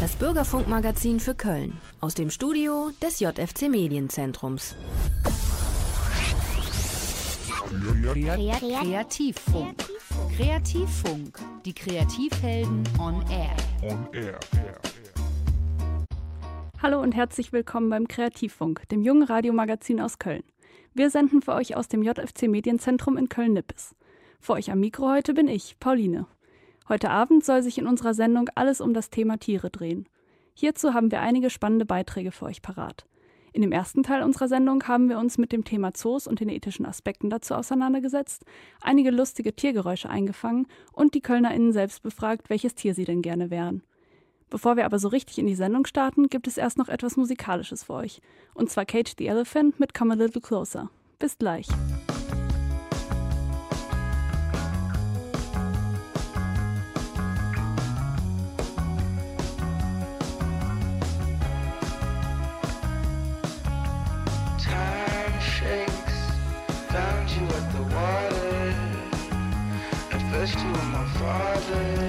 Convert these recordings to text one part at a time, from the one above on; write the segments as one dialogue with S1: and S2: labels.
S1: Das Bürgerfunkmagazin für Köln aus dem Studio des JFC Medienzentrums.
S2: Kreativfunk. Kreativfunk. Die Kreativhelden on Air. On Air.
S3: Hallo und herzlich willkommen beim Kreativfunk, dem jungen Radiomagazin aus Köln. Wir senden für euch aus dem JFC Medienzentrum in Köln-Nippes. Für euch am Mikro heute bin ich, Pauline. Heute Abend soll sich in unserer Sendung alles um das Thema Tiere drehen. Hierzu haben wir einige spannende Beiträge für euch parat. In dem ersten Teil unserer Sendung haben wir uns mit dem Thema Zoos und den ethischen Aspekten dazu auseinandergesetzt, einige lustige Tiergeräusche eingefangen und die KölnerInnen selbst befragt, welches Tier sie denn gerne wären. Bevor wir aber so richtig in die Sendung starten, gibt es erst noch etwas Musikalisches für euch. Und zwar Cage the Elephant mit Come a Little Closer. Bis gleich. Father.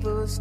S3: people's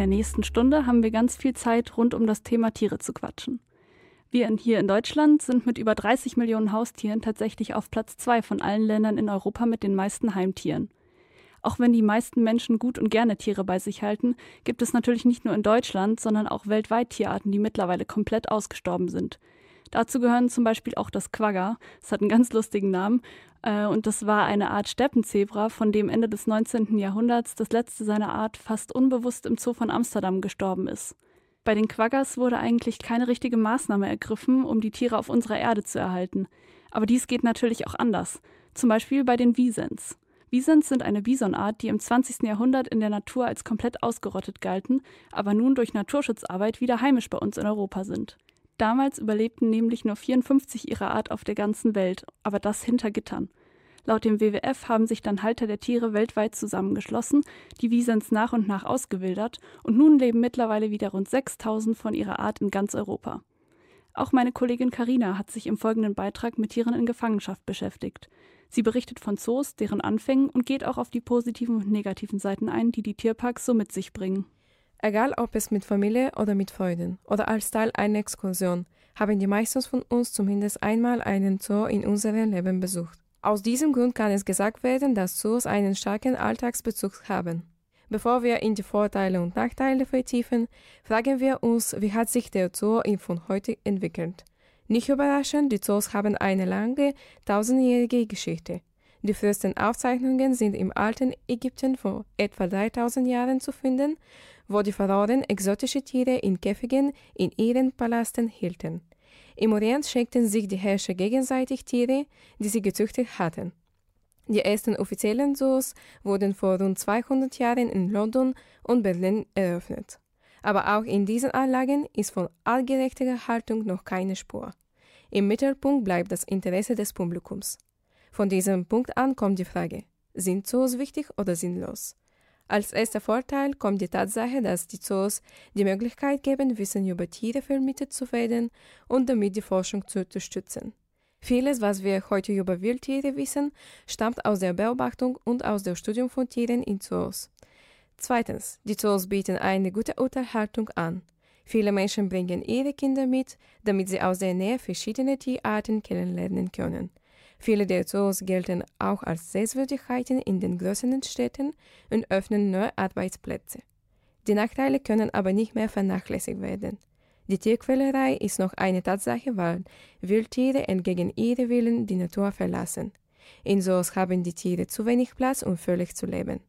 S3: der nächsten Stunde haben wir ganz viel Zeit, rund um das Thema Tiere zu quatschen. Wir in, hier in Deutschland sind mit über 30 Millionen Haustieren tatsächlich auf Platz zwei von allen Ländern in Europa mit den meisten Heimtieren. Auch wenn die meisten Menschen gut und gerne Tiere bei sich halten, gibt es natürlich nicht nur in Deutschland, sondern auch weltweit Tierarten, die mittlerweile komplett ausgestorben sind.
S4: Dazu gehören zum Beispiel auch das Quagga. Das hat einen ganz lustigen Namen. Äh, und das war eine Art Steppenzebra, von dem Ende des 19. Jahrhunderts das letzte seiner Art fast unbewusst im Zoo von Amsterdam gestorben ist. Bei den Quaggas wurde eigentlich keine richtige Maßnahme ergriffen, um die Tiere auf unserer Erde zu erhalten. Aber dies geht natürlich auch anders. Zum Beispiel bei den Wiesens. Wiesens sind eine Bisonart, die im 20. Jahrhundert in der Natur als komplett ausgerottet galten, aber nun durch Naturschutzarbeit wieder heimisch bei uns in Europa sind. Damals überlebten nämlich nur 54 ihrer Art auf der ganzen Welt, aber das hinter Gittern. Laut dem WWF haben sich dann Halter der Tiere weltweit zusammengeschlossen, die Wiesens nach und nach ausgewildert und nun leben mittlerweile wieder rund 6000 von ihrer Art in ganz Europa. Auch meine Kollegin Karina hat sich im folgenden Beitrag mit Tieren in Gefangenschaft beschäftigt. Sie berichtet von Zoos, deren Anfängen und geht auch auf die positiven und negativen Seiten ein, die die Tierparks so mit sich bringen.
S5: Egal ob es mit Familie oder mit Freunden oder als Teil einer Exkursion, haben die meisten von uns zumindest einmal einen Zoo in unserem Leben besucht. Aus diesem Grund kann es gesagt werden, dass Zoos einen starken Alltagsbezug haben. Bevor wir in die Vorteile und Nachteile vertiefen, fragen wir uns, wie hat sich der Zoo von heute entwickelt. Nicht überraschend, die Zoos haben eine lange, tausendjährige Geschichte. Die frühesten Aufzeichnungen sind im alten Ägypten vor etwa 3000 Jahren zu finden, wo die Pharaonen exotische Tiere in Käfigen in ihren Palasten hielten. Im Orient schenkten sich die Herrscher gegenseitig Tiere, die sie gezüchtet hatten. Die ersten offiziellen Zoos wurden vor rund 200 Jahren in London und Berlin eröffnet. Aber auch in diesen Anlagen ist von artgerechter Haltung noch keine Spur. Im Mittelpunkt bleibt das Interesse des Publikums. Von diesem Punkt an kommt die Frage, sind Zoos wichtig oder sinnlos? Als erster Vorteil kommt die Tatsache, dass die Zoos die Möglichkeit geben, Wissen über Tiere vermittelt zu werden und damit die Forschung zu unterstützen. Vieles, was wir heute über Wildtiere wissen, stammt aus der Beobachtung und aus dem Studium von Tieren in Zoos. Zweitens, die Zoos bieten eine gute Unterhaltung an. Viele Menschen bringen ihre Kinder mit, damit sie aus der Nähe verschiedene Tierarten kennenlernen können. Viele der Zoos gelten auch als Sehenswürdigkeiten in den größeren Städten und öffnen neue Arbeitsplätze. Die Nachteile können aber nicht mehr vernachlässigt werden. Die Tierquälerei ist noch eine Tatsache, weil Wildtiere entgegen ihrem Willen die Natur verlassen. In Zoos haben die Tiere zu wenig Platz, um völlig zu leben.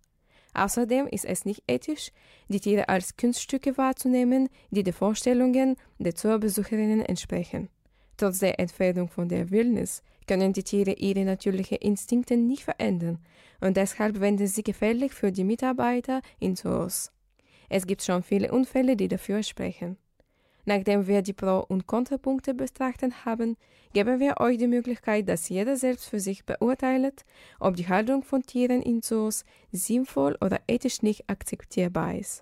S5: Außerdem ist es nicht ethisch, die Tiere als Kunststücke wahrzunehmen, die den Vorstellungen der Zoobesucherinnen entsprechen. Trotz der Entfernung von der Wildnis können die Tiere ihre natürlichen Instinkte nicht verändern und deshalb wenden sie gefährlich für die Mitarbeiter in Zoos. Es gibt schon viele Unfälle, die dafür sprechen. Nachdem wir die Pro- und Kontrapunkte betrachtet haben, geben wir euch die Möglichkeit, dass jeder selbst für sich beurteilt, ob die Haltung von Tieren in Zoos sinnvoll oder ethisch nicht akzeptierbar ist.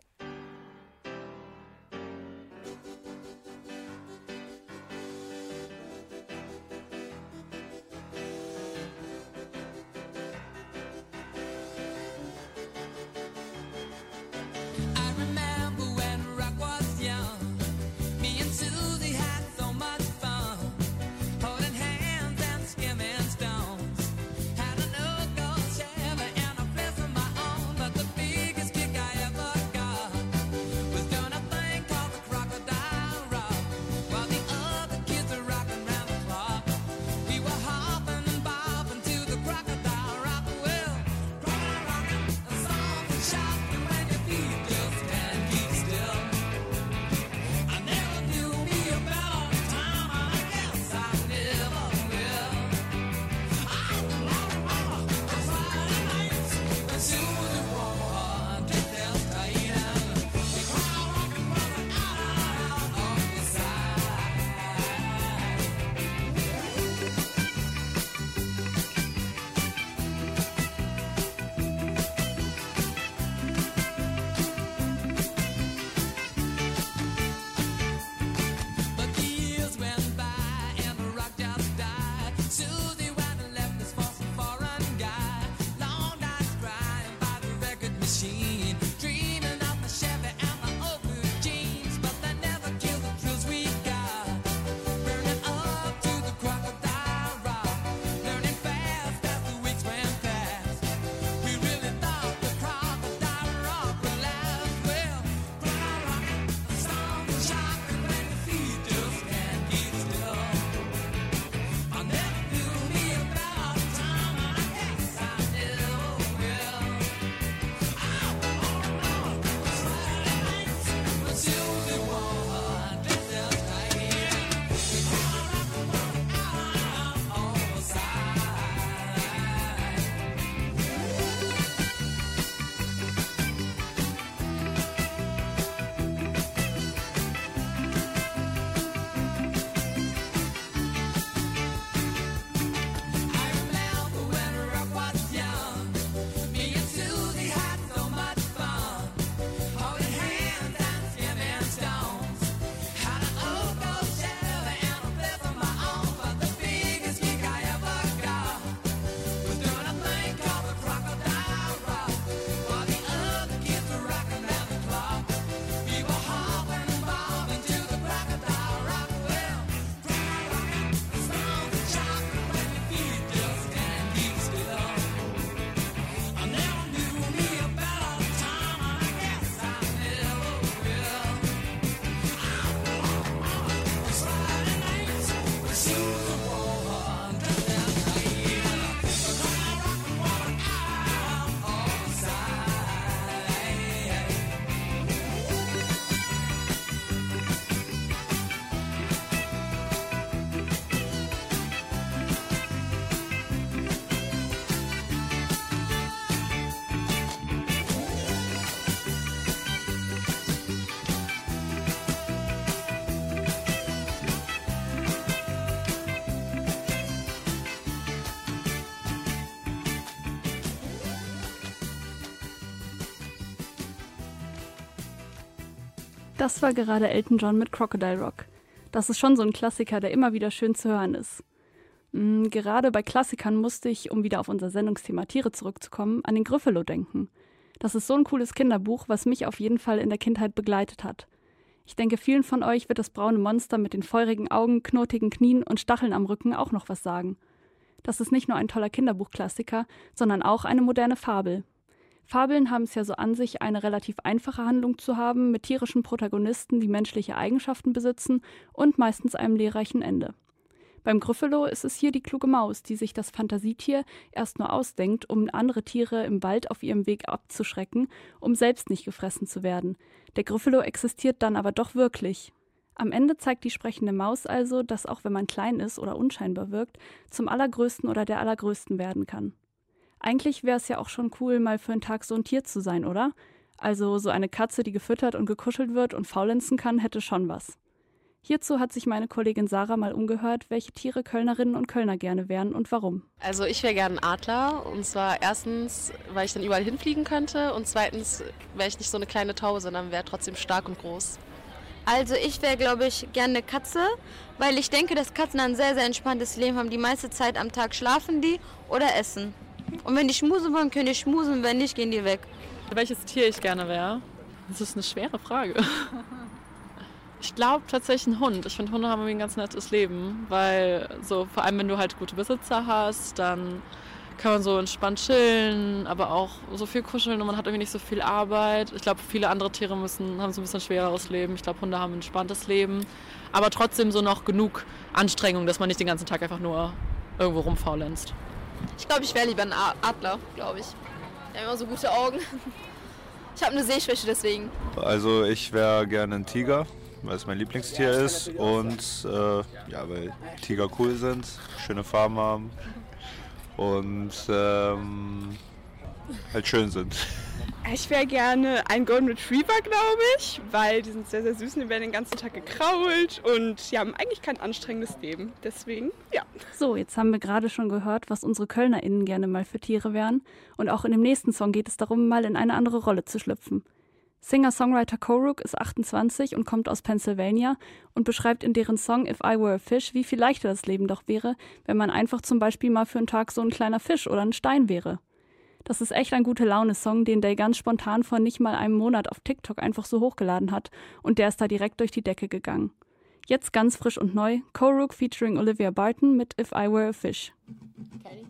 S4: Das war gerade Elton John mit Crocodile Rock. Das ist schon so ein Klassiker, der immer wieder schön zu hören ist. Mhm, gerade bei Klassikern musste ich, um wieder auf unser Sendungsthema Tiere zurückzukommen, an den Gryffalo denken. Das ist so ein cooles Kinderbuch, was mich auf jeden Fall in der Kindheit begleitet hat. Ich denke, vielen von euch wird das braune Monster mit den feurigen Augen, knotigen Knien und Stacheln am Rücken auch noch was sagen. Das ist nicht nur ein toller Kinderbuchklassiker, sondern auch eine moderne Fabel. Fabeln haben es ja so an sich, eine relativ einfache Handlung zu haben, mit tierischen Protagonisten, die menschliche Eigenschaften besitzen und meistens einem lehrreichen Ende. Beim Gryffalo ist es hier die kluge Maus, die sich das Fantasietier erst nur ausdenkt, um andere Tiere im Wald auf ihrem Weg abzuschrecken, um selbst nicht gefressen zu werden. Der Gryffalo existiert dann aber doch wirklich. Am Ende zeigt die sprechende Maus also, dass auch wenn man klein ist oder unscheinbar wirkt, zum Allergrößten oder der Allergrößten werden kann. Eigentlich wäre es ja auch schon cool, mal für einen Tag so ein Tier zu sein, oder? Also so eine Katze, die gefüttert und gekuschelt wird und faulenzen kann, hätte schon was. Hierzu hat sich meine Kollegin Sarah mal umgehört, welche Tiere Kölnerinnen und Kölner gerne wären und warum.
S6: Also ich wäre gerne ein Adler und zwar erstens, weil ich dann überall hinfliegen könnte und zweitens wäre ich nicht so eine kleine Taube, sondern wäre trotzdem stark und groß.
S7: Also ich wäre, glaube ich, gerne eine Katze, weil ich denke, dass Katzen ein sehr, sehr entspanntes Leben haben. Die meiste Zeit am Tag schlafen die oder essen. Und wenn die schmusen wollen, können die schmusen, wenn nicht, gehen die weg.
S8: Welches Tier ich gerne wäre? Das ist eine schwere Frage. Ich glaube tatsächlich ein Hund. Ich finde, Hunde haben irgendwie ein ganz nettes Leben, weil so vor allem, wenn du halt gute Besitzer hast, dann kann man so entspannt chillen, aber auch so viel kuscheln und man hat irgendwie nicht so viel Arbeit. Ich glaube, viele andere Tiere müssen, haben so ein bisschen schwereres Leben. Ich glaube, Hunde haben ein entspanntes Leben, aber trotzdem so noch genug Anstrengung, dass man nicht den ganzen Tag einfach nur irgendwo rumfaulenzt.
S9: Ich glaube, ich wäre lieber ein Adler, glaube ich. Die haben immer so gute Augen. Ich habe eine Sehschwäche deswegen.
S10: Also ich wäre gerne ein Tiger, weil es mein Lieblingstier ist und äh, ja, weil Tiger cool sind, schöne Farben haben und ähm, halt schön sind.
S11: Ich wäre gerne ein Golden Retriever, glaube ich, weil die sind sehr, sehr süß und die werden den ganzen Tag gekrault und die haben eigentlich kein anstrengendes Leben. Deswegen, ja.
S4: So, jetzt haben wir gerade schon gehört, was unsere KölnerInnen gerne mal für Tiere wären. Und auch in dem nächsten Song geht es darum, mal in eine andere Rolle zu schlüpfen. Singer-Songwriter Koruk ist 28 und kommt aus Pennsylvania und beschreibt in deren Song If I Were a Fish, wie viel leichter das Leben doch wäre, wenn man einfach zum Beispiel mal für einen Tag so ein kleiner Fisch oder ein Stein wäre. Das ist echt ein gute Laune-Song, den Day ganz spontan vor nicht mal einem Monat auf TikTok einfach so hochgeladen hat und der ist da direkt durch die Decke gegangen. Jetzt ganz frisch und neu, Koruk featuring Olivia Barton mit If I Were a Fish. Okay.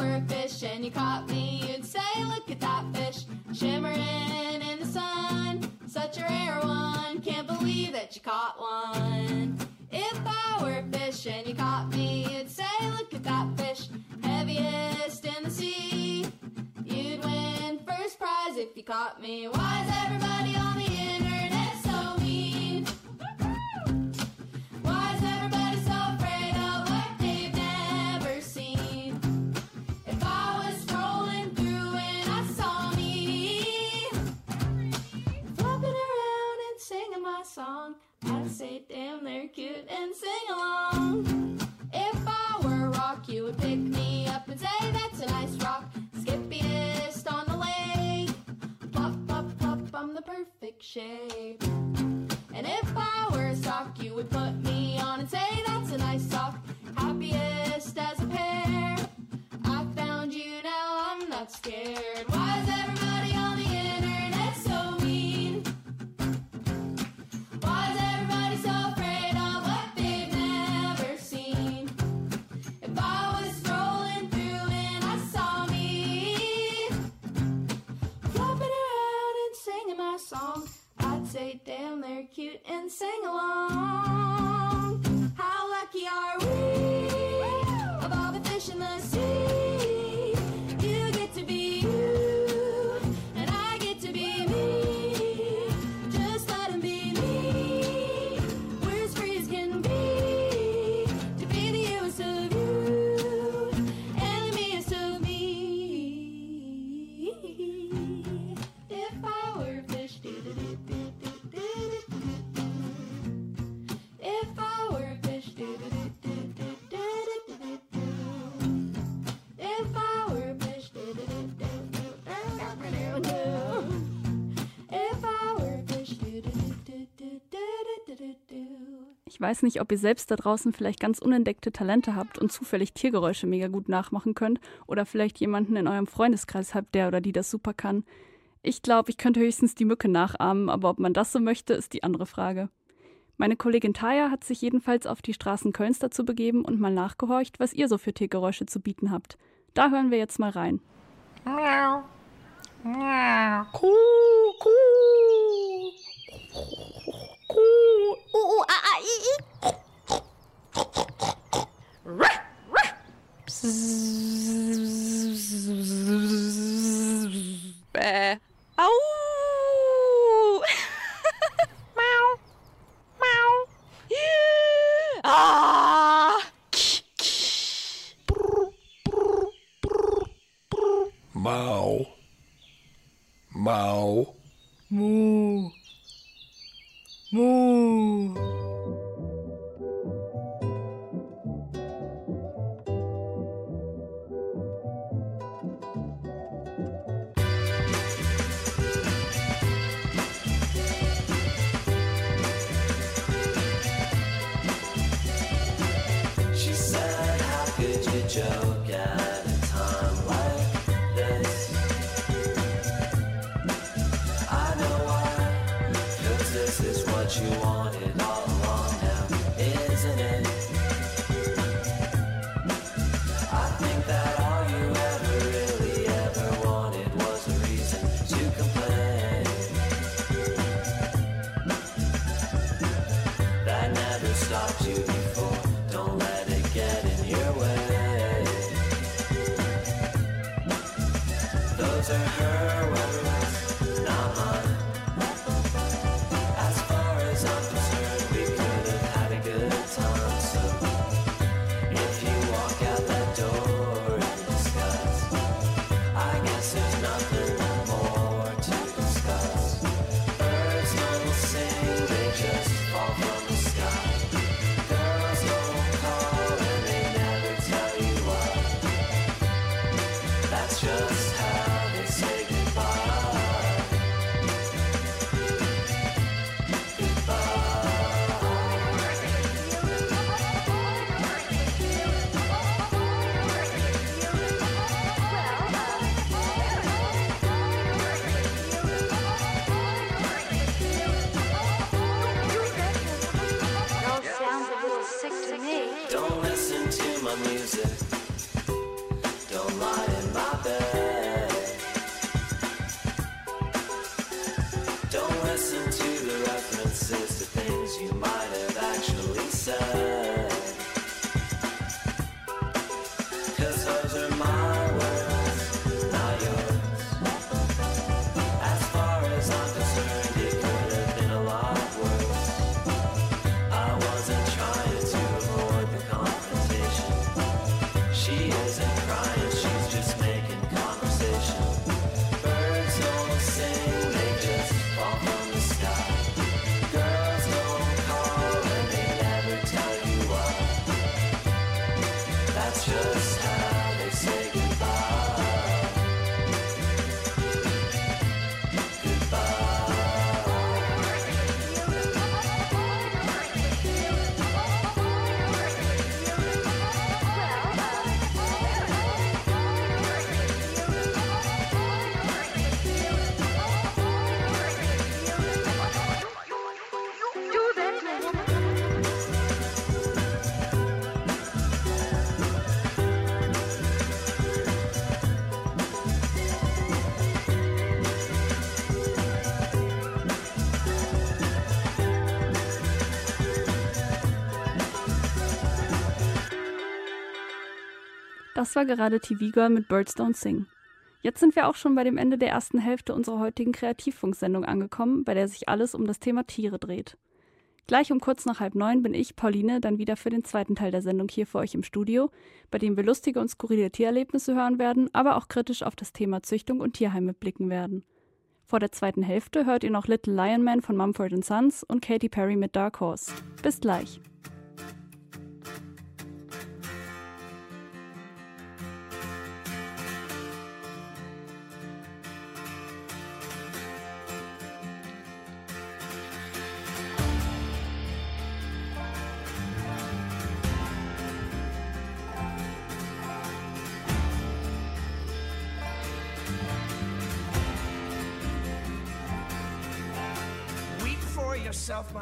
S12: A fish and you caught me, you'd say, Look at that fish, shimmering in the sun. Such a rare one, can't believe that you caught one. Fish and you caught me, you'd say, Look at that fish, heaviest in the sea. You'd win first prize if you caught me. Why is everybody on say, damn, they're cute and sing along. If I were a rock, you would pick me up and say, that's a nice rock. Skippiest on the lake. Plop, plop, plop, I'm the perfect shape. And if I were a sock, you would put me on and say, that's a nice sock. Happiest as a pair. I found you, now I'm not scared. Why is everybody say, damn, they're cute and sing along. How lucky are we?
S4: Ich weiß nicht, ob ihr selbst da draußen vielleicht ganz unentdeckte Talente habt und zufällig Tiergeräusche mega gut nachmachen könnt oder vielleicht jemanden in eurem Freundeskreis habt, der oder die das super kann. Ich glaube, ich könnte höchstens die Mücke nachahmen, aber ob man das so möchte, ist die andere Frage. Meine Kollegin Taya hat sich jedenfalls auf die Straßen Kölns dazu begeben und mal nachgehorcht, was ihr so für Tiergeräusche zu bieten habt. Da hören wir jetzt mal rein.
S12: Miau. Miau.
S13: Kuh, Kuh. com o, a, a i, i.
S11: É. Au!
S13: Mau! Mau! Ah!
S14: Mau! Mau!
S13: Mu!
S15: Moo. You. To my music. just
S4: have war gerade TV Girl mit Birds Don't Sing. Jetzt sind wir auch schon bei dem Ende der ersten Hälfte unserer heutigen Kreativfunksendung angekommen, bei der sich alles um das Thema Tiere dreht. Gleich um kurz nach halb neun bin ich, Pauline, dann wieder für den zweiten Teil der Sendung hier für euch im Studio, bei dem wir lustige und skurrile Tiererlebnisse hören werden, aber auch kritisch auf das Thema Züchtung und Tierheime blicken werden. Vor der zweiten Hälfte hört ihr noch Little Lion Man von Mumford Sons und Katy Perry mit Dark Horse. Bis gleich.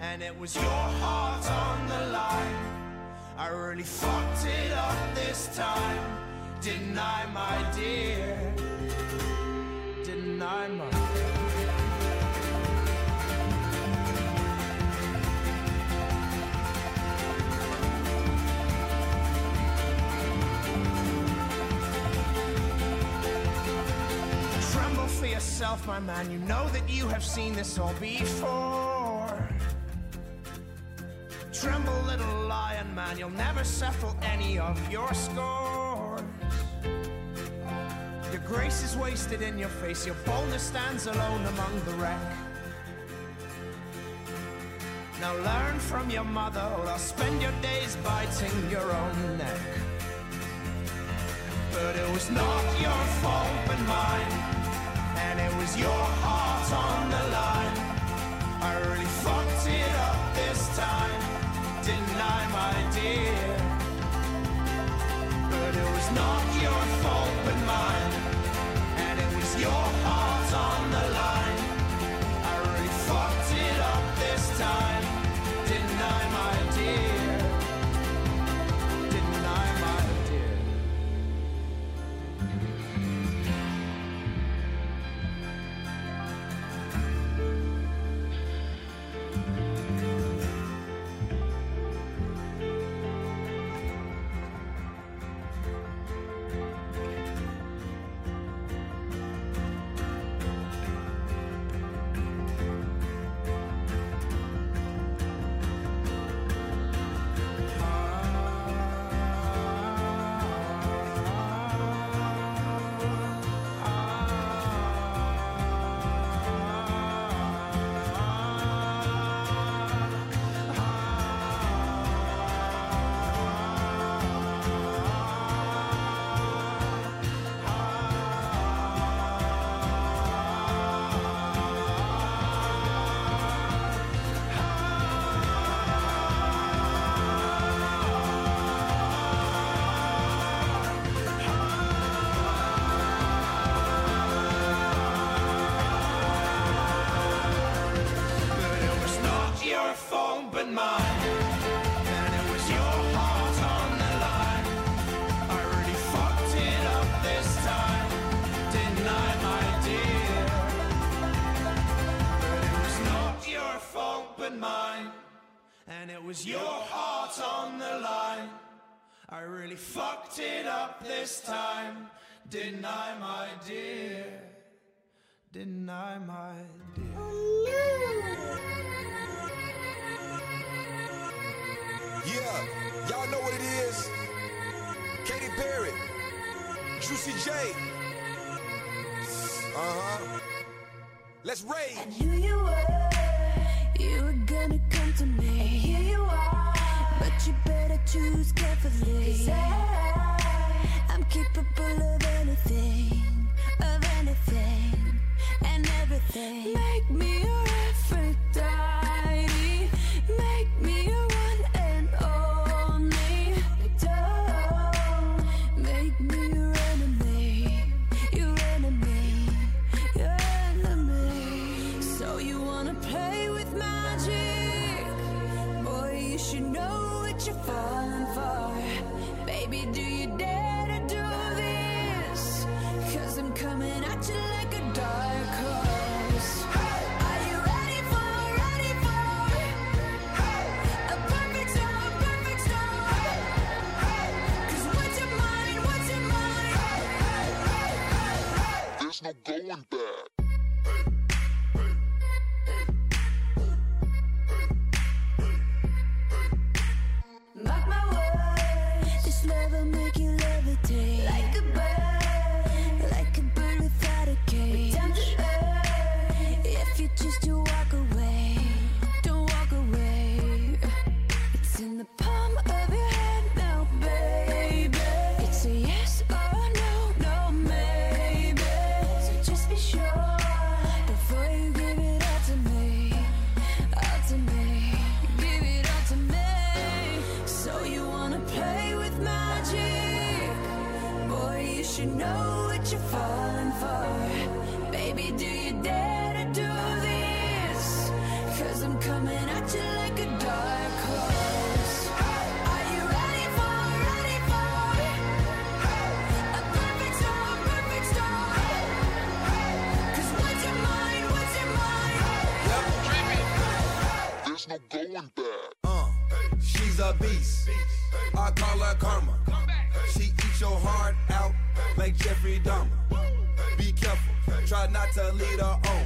S3: And it was your heart on the line. I really fucked it up this time. Didn't I, my dear? Didn't I, my Tremble for yourself, my man. You know that you have seen this all before. Tremble, little lion man. You'll never settle any of your scores. Your grace is wasted in your face. Your boldness stands alone among the wreck. Now learn from your mother, or I'll spend your days biting your own neck. But it was not your fault but mine And it was your heart on the line I really fucked it up this time I, my dear? But it was not your fault but mine And it was your fucked it up this time Didn't my dear? Didn't I, my
S16: Yeah, y'all know what it is. Katy Perry, Juicy J. Uh huh. Let's rage.
S17: knew you were, you were gonna come to me. And here you are, but you better choose carefully. 'Cause I, keep it bullet like
S16: Jeffrey Dahmer. Be careful, try not to lead her on.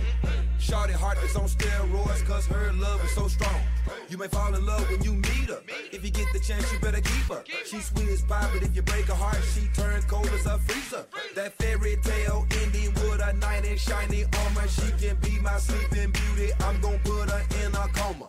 S16: Shorty heart is on steroids, cause her love is so strong. You may fall in love when you meet her. If you get the chance, you better keep her. She's sweet as pie, but if you break her heart, she turns cold as a freezer. That fairy tale ending with a knight in shiny armor. She can be my sleeping beauty. I'm gonna put her in a coma.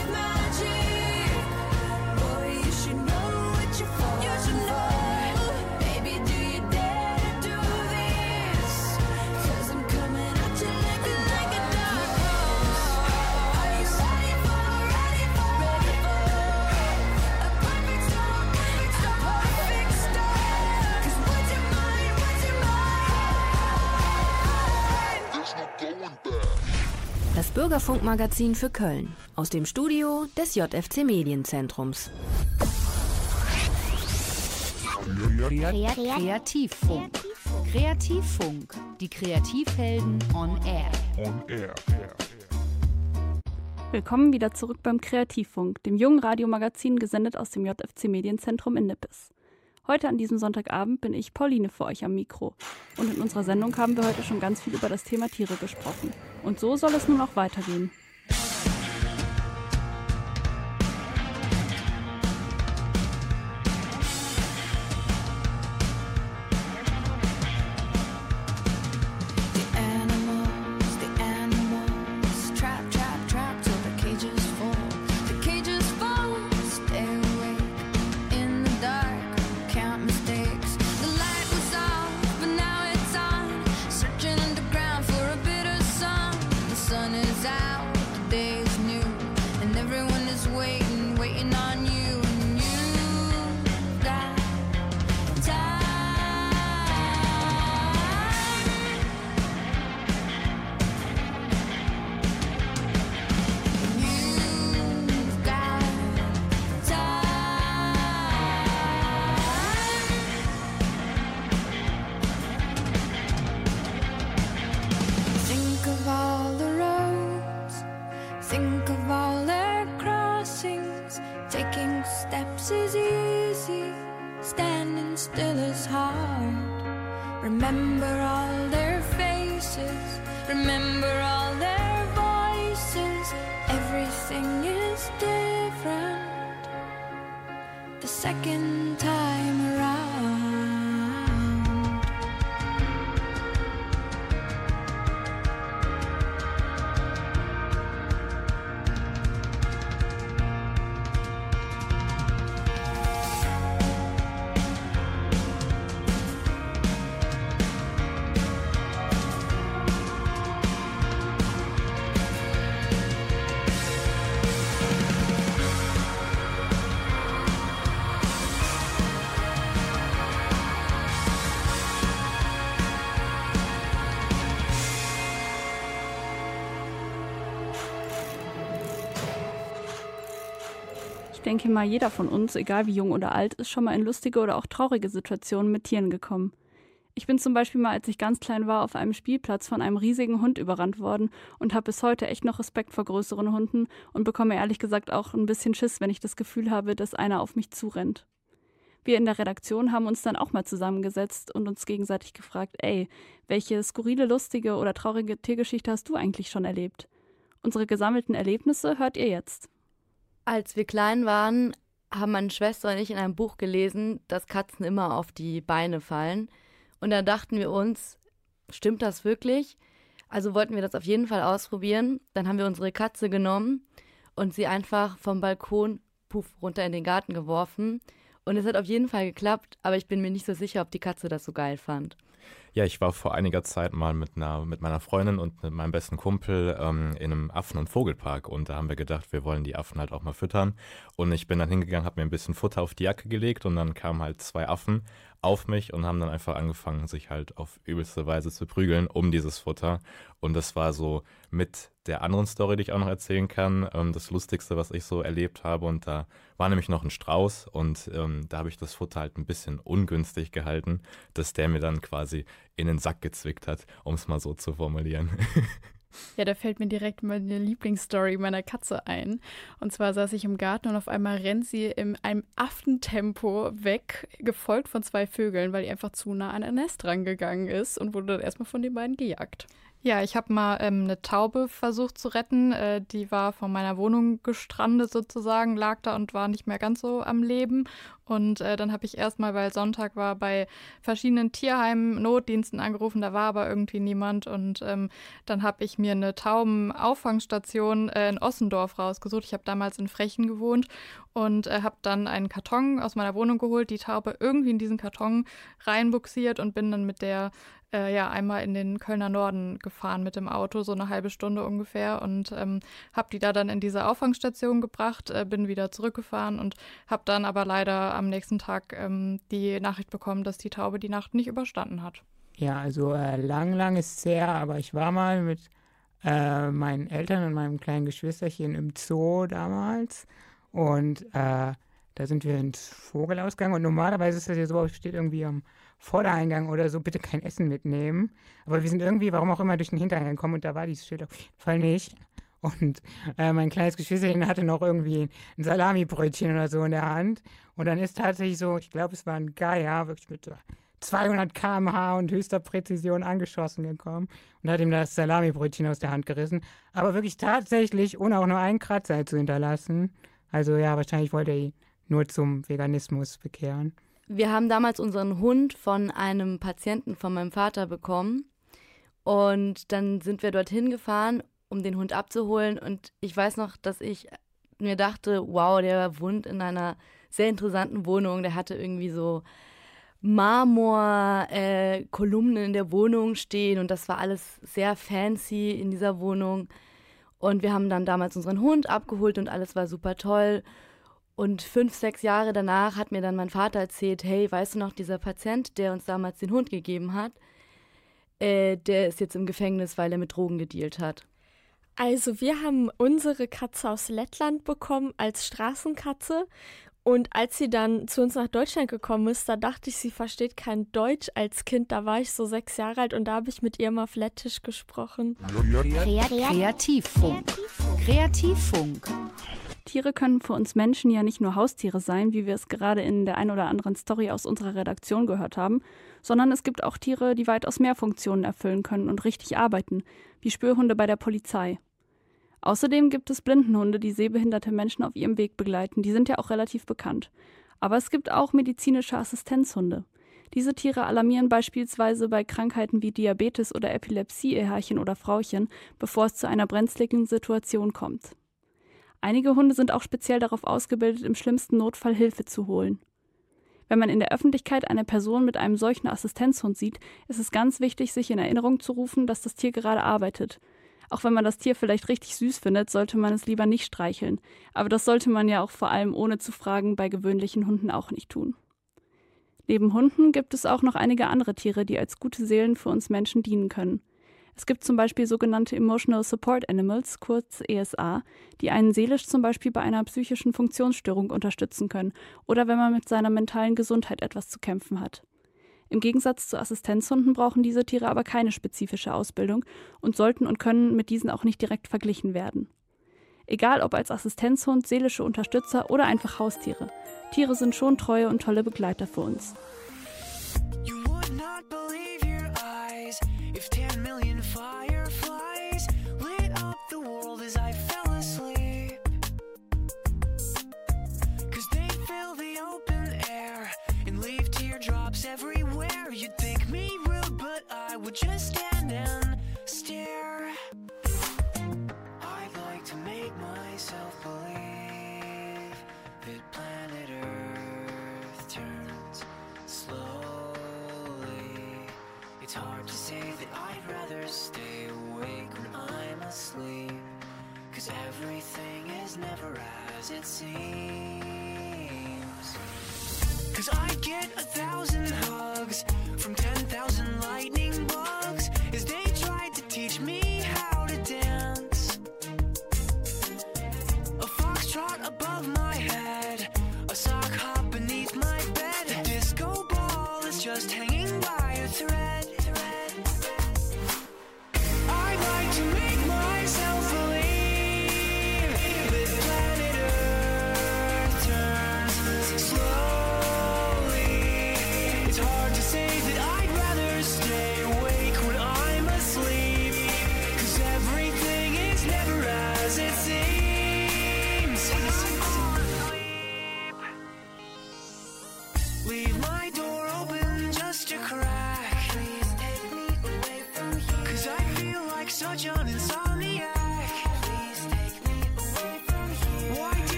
S1: Das Bürgerfunkmagazin für Köln. Aus dem Studio des JFC Medienzentrums.
S18: Kreativfunk. Kreativfunk. Die Kreativhelden on air.
S2: On air.
S19: Willkommen wieder zurück beim Kreativfunk, dem jungen Radiomagazin gesendet aus dem JFC Medienzentrum in Nippes. Heute an diesem Sonntagabend bin ich Pauline für euch am Mikro. Und in unserer Sendung haben wir heute schon ganz viel über das Thema Tiere gesprochen. Und so soll es nun auch weitergehen. Denke mal, jeder von uns, egal wie jung oder alt, ist schon mal in lustige oder auch traurige Situationen mit Tieren gekommen. Ich bin zum Beispiel mal, als ich ganz klein war, auf einem Spielplatz von einem riesigen Hund überrannt worden und habe bis heute echt noch Respekt vor größeren Hunden und bekomme ehrlich gesagt auch ein bisschen Schiss, wenn ich das Gefühl habe, dass einer auf mich zurennt. Wir in der Redaktion haben uns dann auch mal zusammengesetzt und uns gegenseitig gefragt, ey, welche skurrile, lustige oder traurige Tiergeschichte hast du eigentlich schon erlebt? Unsere gesammelten Erlebnisse hört ihr jetzt.
S20: Als wir klein waren, haben meine Schwester und ich in einem Buch gelesen, dass Katzen immer auf die Beine fallen. Und da dachten wir uns, stimmt das wirklich? Also wollten wir das auf jeden Fall ausprobieren. Dann haben wir unsere Katze genommen und sie einfach vom Balkon puff runter in den Garten geworfen. Und es hat auf jeden Fall geklappt, aber ich bin mir nicht so sicher, ob die Katze das so geil fand.
S21: Ja, ich war vor einiger Zeit mal mit, einer, mit meiner Freundin und mit meinem besten Kumpel ähm, in einem Affen- und Vogelpark und da haben wir gedacht, wir wollen die Affen halt auch mal füttern. Und ich bin dann hingegangen, habe mir ein bisschen Futter auf die Jacke gelegt und dann kamen halt zwei Affen auf mich und haben dann einfach angefangen, sich halt auf übelste Weise zu prügeln um dieses Futter. Und das war so mit der anderen Story, die ich auch noch erzählen kann, ähm, das Lustigste, was ich so erlebt habe. Und da war nämlich noch ein Strauß und ähm, da habe ich das Futter halt ein bisschen ungünstig gehalten, dass der mir dann quasi in den Sack gezwickt hat, um es mal so zu formulieren.
S4: Ja, da fällt mir direkt meine Lieblingsstory meiner Katze ein. Und zwar saß ich im Garten und auf einmal rennt sie in einem Affentempo weg, gefolgt von zwei Vögeln, weil die einfach zu nah an ein Nest rangegangen ist und wurde dann erstmal von den beiden gejagt.
S22: Ja, ich habe mal ähm, eine Taube versucht zu retten. Äh, die war von meiner Wohnung gestrandet sozusagen, lag da und war nicht mehr ganz so am Leben. Und äh, dann habe ich erstmal, weil Sonntag war, bei verschiedenen Tierheimen, Notdiensten angerufen. Da war aber irgendwie niemand. Und ähm, dann habe ich mir eine Taubenauffangstation äh, in Ossendorf rausgesucht. Ich habe damals in Frechen gewohnt und äh, habe dann einen Karton aus meiner Wohnung geholt, die Taube irgendwie in diesen Karton reinbuxiert und bin dann mit der äh, ja einmal in den Kölner Norden gefahren mit dem Auto, so eine halbe Stunde ungefähr und ähm, habe die da dann in diese Auffangstation gebracht, äh, bin wieder zurückgefahren und habe dann aber leider am nächsten Tag ähm, die Nachricht bekommen, dass die Taube die Nacht nicht überstanden hat.
S23: Ja, also äh, lang, lang ist es her, aber ich war mal mit äh, meinen Eltern und meinem kleinen Geschwisterchen im Zoo damals und äh, da sind wir ins Vogelausgang und normalerweise ist das ja so, steht irgendwie am Vordereingang oder so, bitte kein Essen mitnehmen. Aber wir sind irgendwie, warum auch immer, durch den Hintereingang gekommen und da war dieses Schild auf jeden Fall nicht. Und äh, mein kleines Geschwisterchen hatte noch irgendwie ein Salamibrötchen oder so in der Hand. Und dann ist tatsächlich so, ich glaube, es war ein Geier, wirklich mit so 200 km/h und höchster Präzision angeschossen gekommen und hat ihm das Salamibrötchen aus der Hand gerissen. Aber wirklich tatsächlich, ohne auch nur einen Kratzer zu hinterlassen. Also ja, wahrscheinlich wollte er ihn nur zum Veganismus bekehren.
S20: Wir haben damals unseren Hund von einem Patienten von meinem Vater bekommen. Und dann sind wir dorthin gefahren, um den Hund abzuholen. Und ich weiß noch, dass ich mir dachte, wow, der wohnt in einer sehr interessanten Wohnung. Der hatte irgendwie so Marmor-Kolumnen äh, in der Wohnung stehen. Und das war alles sehr fancy in dieser Wohnung. Und wir haben dann damals unseren Hund abgeholt und alles war super toll. Und fünf, sechs Jahre danach hat mir dann mein Vater erzählt, hey, weißt du noch, dieser Patient, der uns damals den Hund gegeben hat, äh, der ist jetzt im Gefängnis, weil er mit Drogen gedealt hat.
S2: Also wir haben unsere Katze aus Lettland bekommen als Straßenkatze. Und als sie dann zu uns nach Deutschland gekommen ist, da dachte ich, sie versteht kein Deutsch als Kind. Da war ich so sechs Jahre alt und da habe ich mit ihr mal auf Lettisch gesprochen.
S1: Kreativfunk. Kreativfunk.
S4: Tiere können für uns Menschen ja nicht nur Haustiere sein, wie wir es gerade in der ein oder anderen Story aus unserer Redaktion gehört haben, sondern es gibt auch Tiere, die weitaus mehr Funktionen erfüllen können und richtig arbeiten, wie Spürhunde bei der Polizei. Außerdem gibt es Blindenhunde, die sehbehinderte Menschen auf ihrem Weg begleiten. Die sind ja auch relativ bekannt. Aber es gibt auch medizinische Assistenzhunde. Diese Tiere alarmieren beispielsweise bei Krankheiten wie Diabetes oder Epilepsie ihr Herrchen oder Frauchen, bevor es zu einer brenzligen Situation kommt. Einige Hunde sind auch speziell darauf ausgebildet, im schlimmsten Notfall Hilfe zu holen. Wenn man in der Öffentlichkeit eine Person mit einem solchen Assistenzhund sieht, ist es ganz wichtig, sich in Erinnerung zu rufen, dass das Tier gerade arbeitet. Auch wenn man das Tier vielleicht richtig süß findet, sollte man es lieber nicht streicheln. Aber das sollte man ja auch vor allem ohne zu fragen bei gewöhnlichen Hunden auch nicht tun. Neben Hunden gibt es auch noch einige andere Tiere, die als gute Seelen für uns Menschen dienen können. Es gibt zum Beispiel sogenannte Emotional Support Animals, kurz ESA, die einen seelisch zum Beispiel bei einer psychischen Funktionsstörung unterstützen können oder wenn man mit seiner mentalen Gesundheit etwas zu kämpfen hat. Im Gegensatz zu Assistenzhunden brauchen diese Tiere aber keine spezifische Ausbildung und sollten und können mit diesen auch nicht direkt verglichen werden. Egal ob als Assistenzhund, seelische Unterstützer oder einfach Haustiere. Tiere sind schon treue und tolle Begleiter für uns.
S24: would not believe your eyes if 10 million world as I fell asleep.
S25: Cause they fill the open air And leave teardrops everywhere. You'd think me rude but I would just stand
S24: there.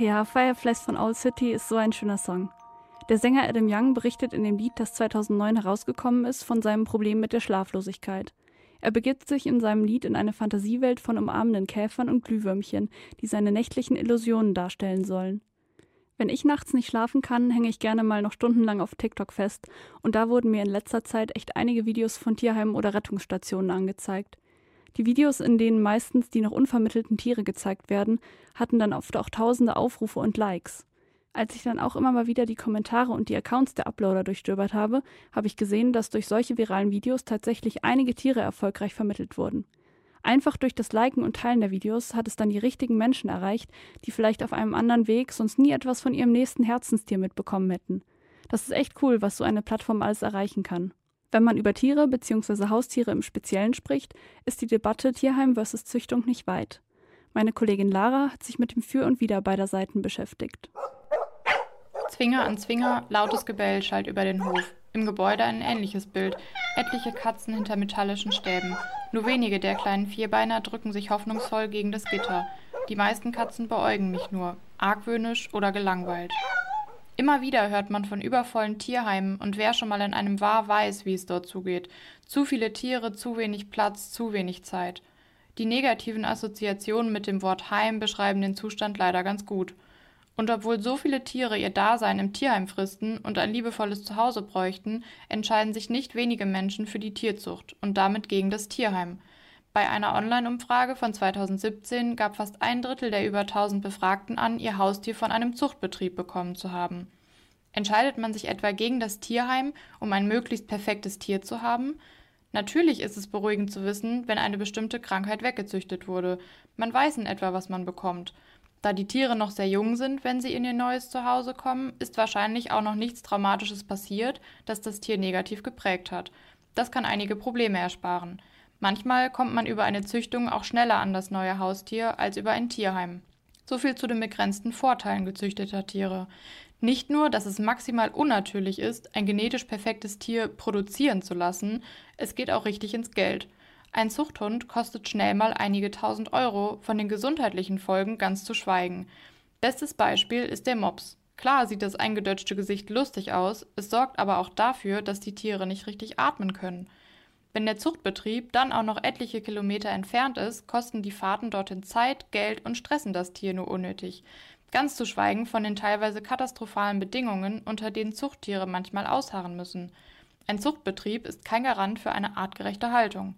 S24: Ja, Fireflies von Owl City ist so ein schöner Song. Der Sänger Adam Young berichtet in dem Lied, das 2009 herausgekommen ist, von seinem Problem mit der Schlaflosigkeit. Er begibt sich in seinem Lied in eine Fantasiewelt von umarmenden Käfern und Glühwürmchen, die seine nächtlichen Illusionen darstellen sollen. Wenn ich nachts nicht schlafen kann, hänge ich gerne mal noch stundenlang auf TikTok fest und da wurden mir in letzter Zeit echt einige Videos von Tierheimen oder Rettungsstationen angezeigt. Die Videos, in denen meistens die noch unvermittelten Tiere gezeigt werden, hatten dann oft auch tausende Aufrufe und Likes. Als ich dann auch immer mal wieder die Kommentare und die Accounts der Uploader durchstöbert habe, habe ich gesehen, dass durch solche viralen Videos tatsächlich einige Tiere erfolgreich vermittelt wurden. Einfach durch das Liken und Teilen der Videos hat es dann die richtigen Menschen erreicht, die vielleicht auf einem anderen Weg sonst nie etwas von ihrem nächsten Herzenstier mitbekommen hätten. Das ist echt cool, was so eine Plattform alles erreichen kann. Wenn man über Tiere bzw. Haustiere im Speziellen spricht, ist die Debatte Tierheim versus Züchtung nicht weit. Meine Kollegin Lara hat sich mit dem Für und Wider beider Seiten beschäftigt.
S22: Zwinger an Zwinger, lautes Gebell schallt über den Hof. Im Gebäude ein ähnliches Bild. Etliche Katzen hinter metallischen Stäben. Nur wenige der kleinen Vierbeiner drücken sich hoffnungsvoll gegen das Gitter. Die meisten Katzen beäugen mich nur, argwöhnisch oder gelangweilt. Immer wieder hört man von übervollen Tierheimen und wer schon mal in einem war, weiß, wie es dort zugeht. Zu viele Tiere, zu wenig Platz, zu wenig Zeit. Die negativen Assoziationen mit dem Wort Heim beschreiben den Zustand leider ganz gut. Und obwohl so viele Tiere ihr Dasein im Tierheim fristen und ein liebevolles Zuhause bräuchten, entscheiden sich nicht wenige Menschen für die Tierzucht und damit gegen das Tierheim. Bei einer Online-Umfrage von 2017 gab fast ein Drittel der über 1000 Befragten an, ihr Haustier von einem Zuchtbetrieb bekommen zu haben. Entscheidet man sich etwa gegen das Tierheim, um ein möglichst perfektes Tier zu haben? Natürlich ist es beruhigend zu wissen, wenn eine bestimmte Krankheit weggezüchtet wurde. Man weiß in etwa, was man bekommt. Da die Tiere noch sehr jung sind, wenn sie in ihr neues Zuhause kommen, ist wahrscheinlich auch noch nichts Traumatisches passiert, das das Tier negativ geprägt hat. Das kann einige Probleme ersparen. Manchmal kommt man über eine Züchtung auch schneller an das neue Haustier als über ein Tierheim. So viel zu den begrenzten Vorteilen gezüchteter Tiere. Nicht nur, dass es maximal unnatürlich ist, ein genetisch perfektes Tier produzieren zu lassen, es geht auch richtig ins Geld. Ein Zuchthund kostet schnell mal einige tausend Euro, von den gesundheitlichen Folgen ganz zu schweigen. Bestes Beispiel ist der Mops. Klar sieht das eingedeutschte Gesicht lustig aus, es sorgt aber auch dafür, dass die Tiere nicht richtig atmen können. Wenn der Zuchtbetrieb dann auch noch etliche Kilometer entfernt ist, kosten die Fahrten dorthin Zeit, Geld und stressen das Tier nur unnötig. Ganz zu schweigen von den teilweise katastrophalen Bedingungen, unter denen Zuchttiere manchmal ausharren müssen. Ein Zuchtbetrieb ist kein Garant für eine artgerechte Haltung.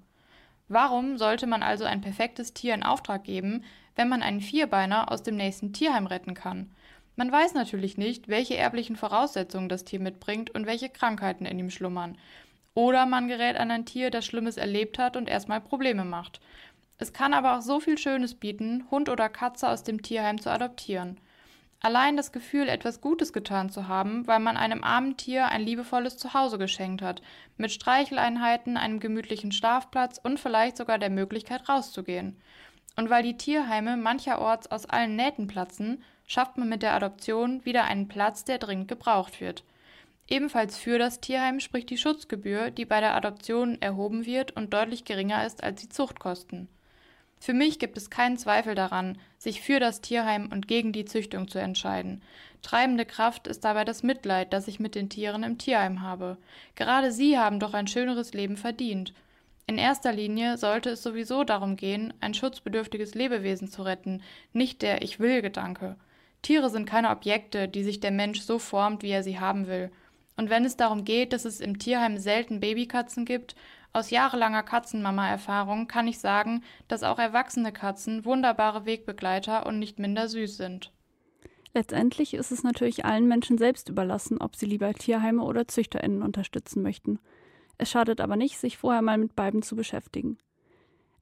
S22: Warum sollte man also ein perfektes Tier in Auftrag geben, wenn man einen Vierbeiner aus dem nächsten Tierheim retten kann? Man weiß natürlich nicht, welche erblichen Voraussetzungen das Tier mitbringt und welche Krankheiten in ihm schlummern. Oder man gerät an ein Tier, das Schlimmes erlebt hat und erstmal Probleme macht. Es kann aber auch so viel Schönes bieten, Hund oder Katze aus dem Tierheim zu adoptieren. Allein das Gefühl, etwas Gutes getan zu haben, weil man einem armen Tier ein liebevolles Zuhause geschenkt hat, mit Streicheleinheiten, einem gemütlichen Schlafplatz und vielleicht sogar der Möglichkeit rauszugehen. Und weil die Tierheime mancherorts aus allen Nähten platzen, schafft man mit der Adoption wieder einen Platz, der dringend gebraucht wird. Ebenfalls für das Tierheim spricht die Schutzgebühr, die bei der Adoption erhoben wird und deutlich geringer ist als die Zuchtkosten. Für mich gibt es keinen Zweifel daran, sich für das Tierheim und gegen die Züchtung zu entscheiden. Treibende Kraft ist dabei das Mitleid, das ich mit den Tieren im Tierheim habe. Gerade sie haben doch ein schöneres Leben verdient. In erster Linie sollte es sowieso darum gehen, ein schutzbedürftiges Lebewesen zu retten, nicht der Ich will Gedanke. Tiere sind keine Objekte, die sich der Mensch so formt, wie er sie haben will. Und wenn es darum geht, dass es im Tierheim selten Babykatzen gibt, aus jahrelanger Katzenmama-Erfahrung kann ich sagen, dass auch erwachsene Katzen wunderbare Wegbegleiter und nicht minder süß sind.
S4: Letztendlich ist es natürlich allen Menschen selbst überlassen, ob sie lieber Tierheime oder ZüchterInnen unterstützen möchten. Es schadet aber nicht, sich vorher mal mit beiden zu beschäftigen.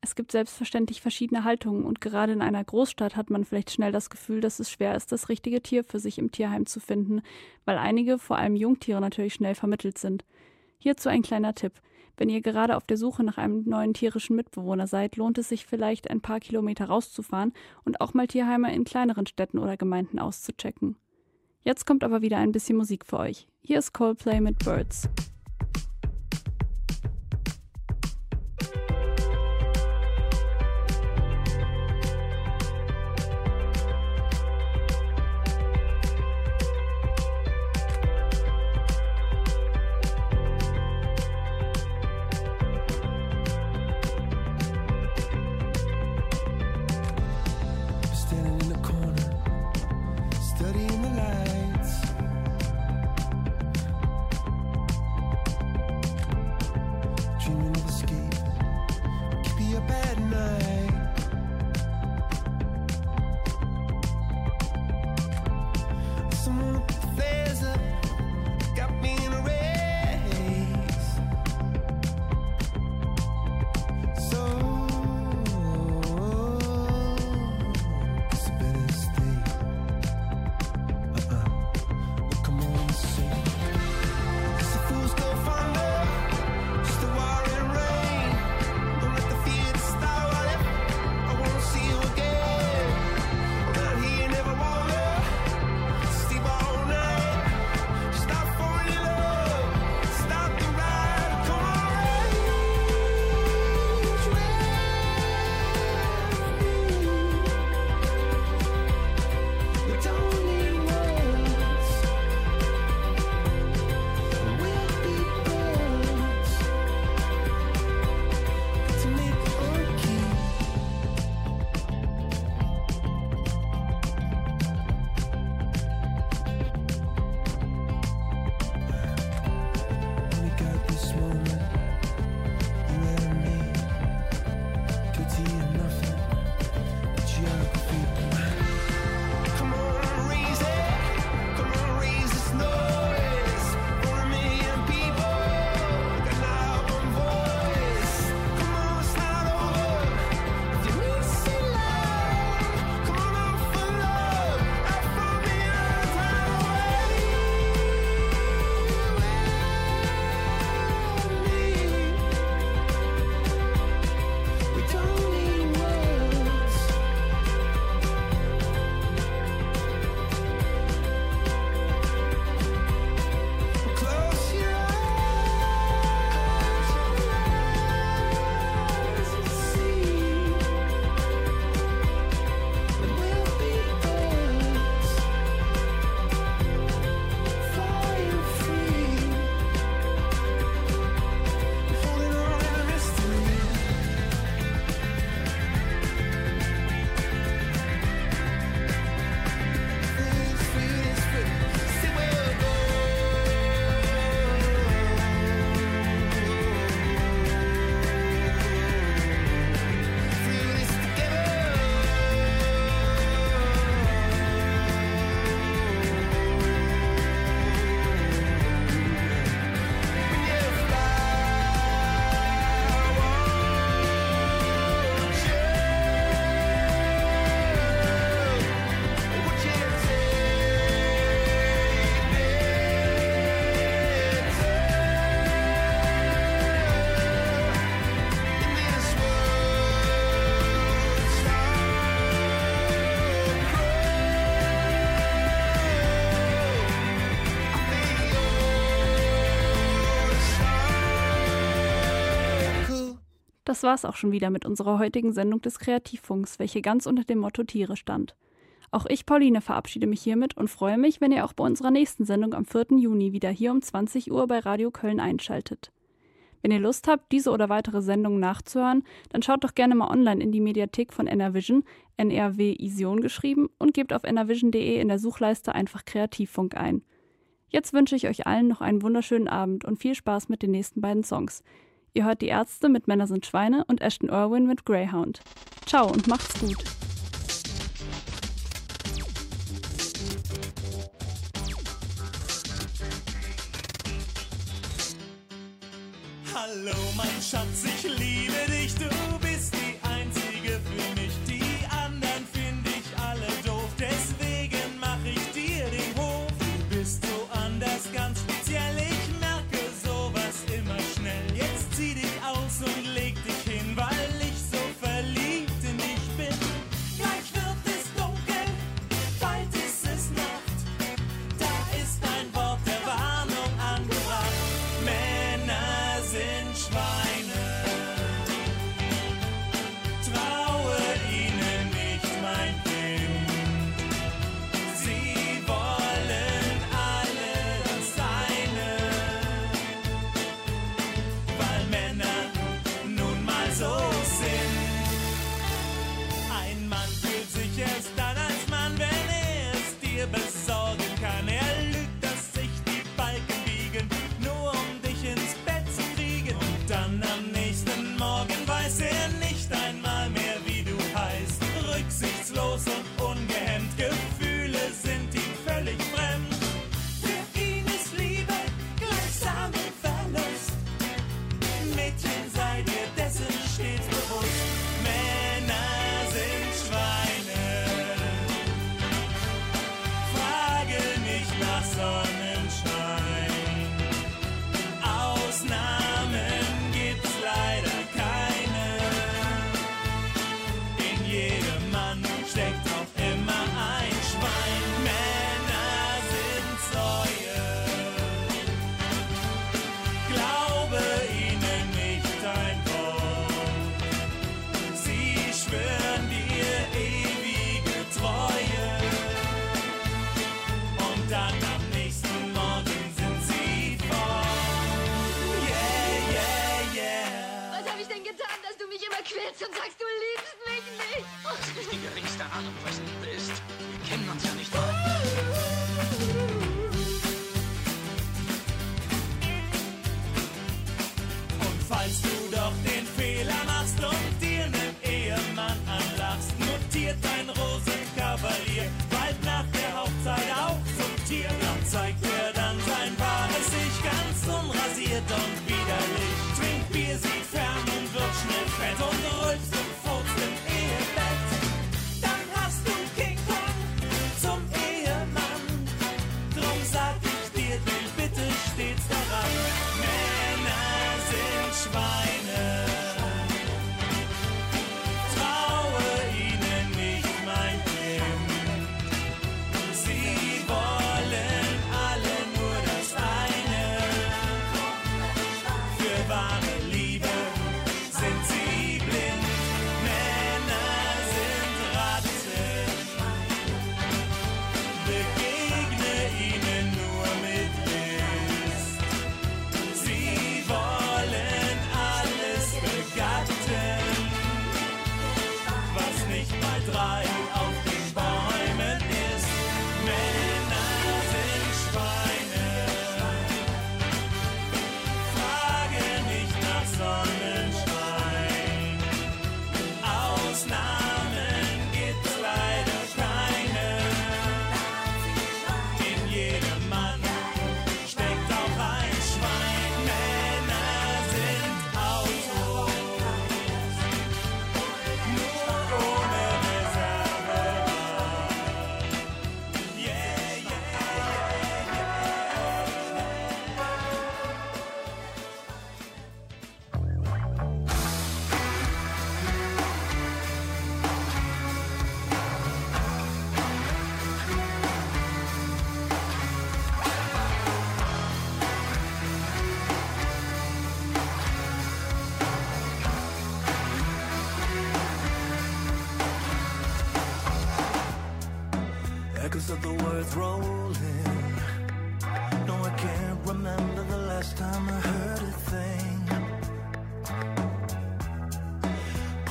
S4: Es gibt selbstverständlich verschiedene Haltungen und gerade in einer Großstadt hat man vielleicht schnell das Gefühl, dass es schwer ist, das richtige Tier für sich im Tierheim zu finden, weil einige, vor allem Jungtiere, natürlich schnell vermittelt sind. Hierzu ein kleiner Tipp. Wenn ihr gerade auf der Suche nach einem neuen tierischen Mitbewohner seid, lohnt es sich vielleicht, ein paar Kilometer rauszufahren und auch mal Tierheime in kleineren Städten oder Gemeinden auszuchecken. Jetzt kommt aber wieder ein bisschen Musik für euch. Hier ist Coldplay mit Birds. Das war's auch schon wieder mit unserer heutigen Sendung des Kreativfunks, welche ganz unter dem Motto Tiere stand. Auch ich, Pauline, verabschiede mich hiermit und freue mich, wenn ihr auch bei unserer nächsten Sendung am 4. Juni wieder hier um 20 Uhr bei Radio Köln einschaltet. Wenn ihr Lust habt, diese oder weitere Sendungen nachzuhören, dann schaut doch gerne mal online in die Mediathek von NRVision, NRW Ision geschrieben, und gebt auf nrvision.de in der Suchleiste einfach Kreativfunk ein. Jetzt wünsche ich euch allen noch einen wunderschönen Abend und viel Spaß mit den nächsten beiden Songs. Ihr hört die Ärzte mit Männer sind Schweine und Ashton Irwin mit Greyhound. Ciao und macht's gut.
S26: Hallo, mein Schatz, ich liebe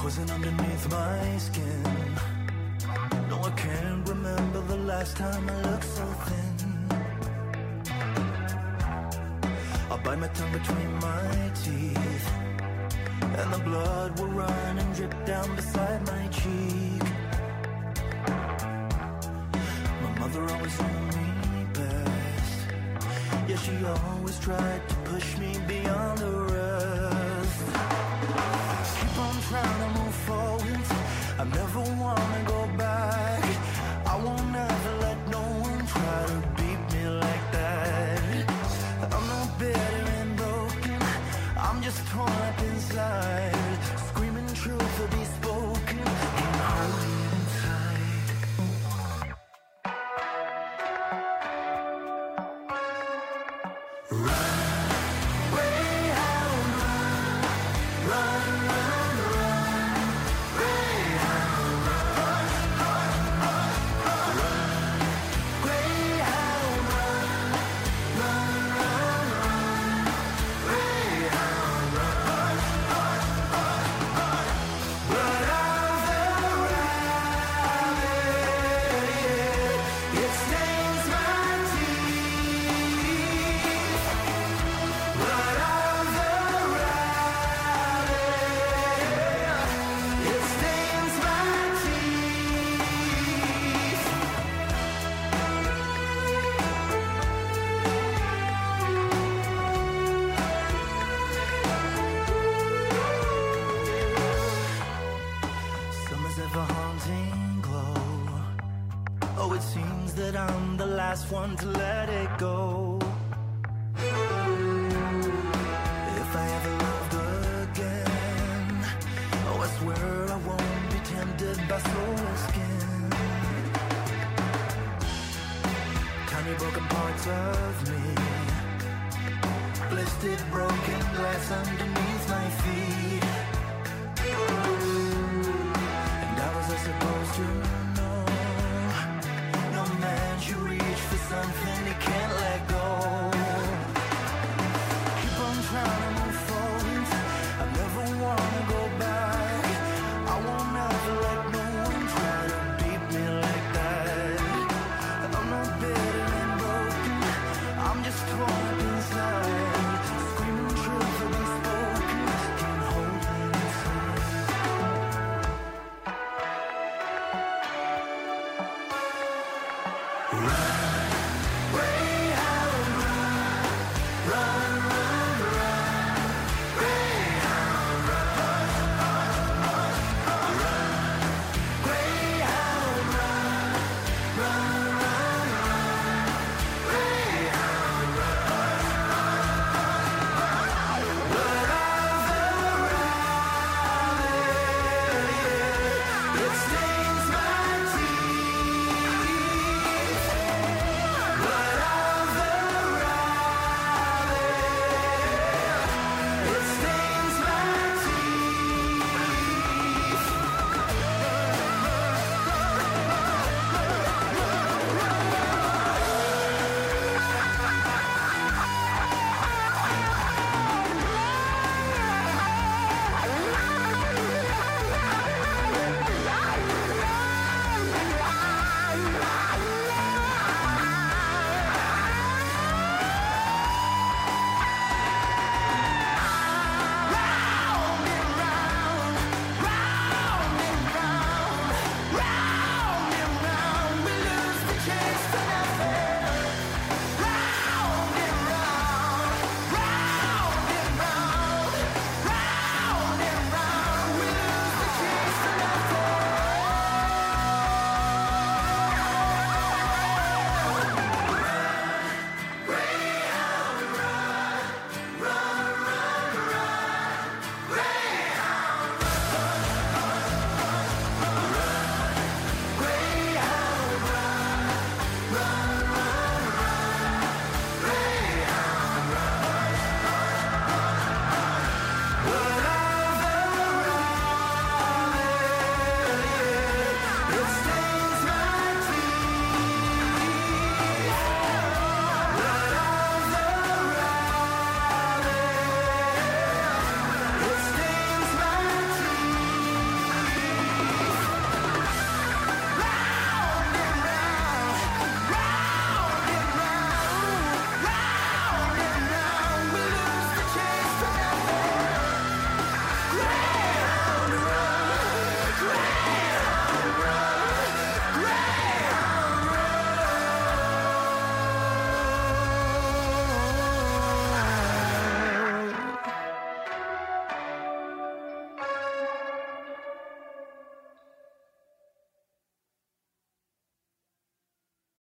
S3: Poison underneath my skin. No, I can't remember the last time I looked so thin. I bite my tongue between my teeth. And the blood will run and drip down beside my cheek. My mother always knew me best. Yeah, she always tried to push me beyond the rest. these one to let it go. If I ever loved again, oh, I swear I won't be tempted by soul skin. Tiny broken parts of me, blistered broken glass underneath my feet. And I was supposed to know no man should something he can't let go.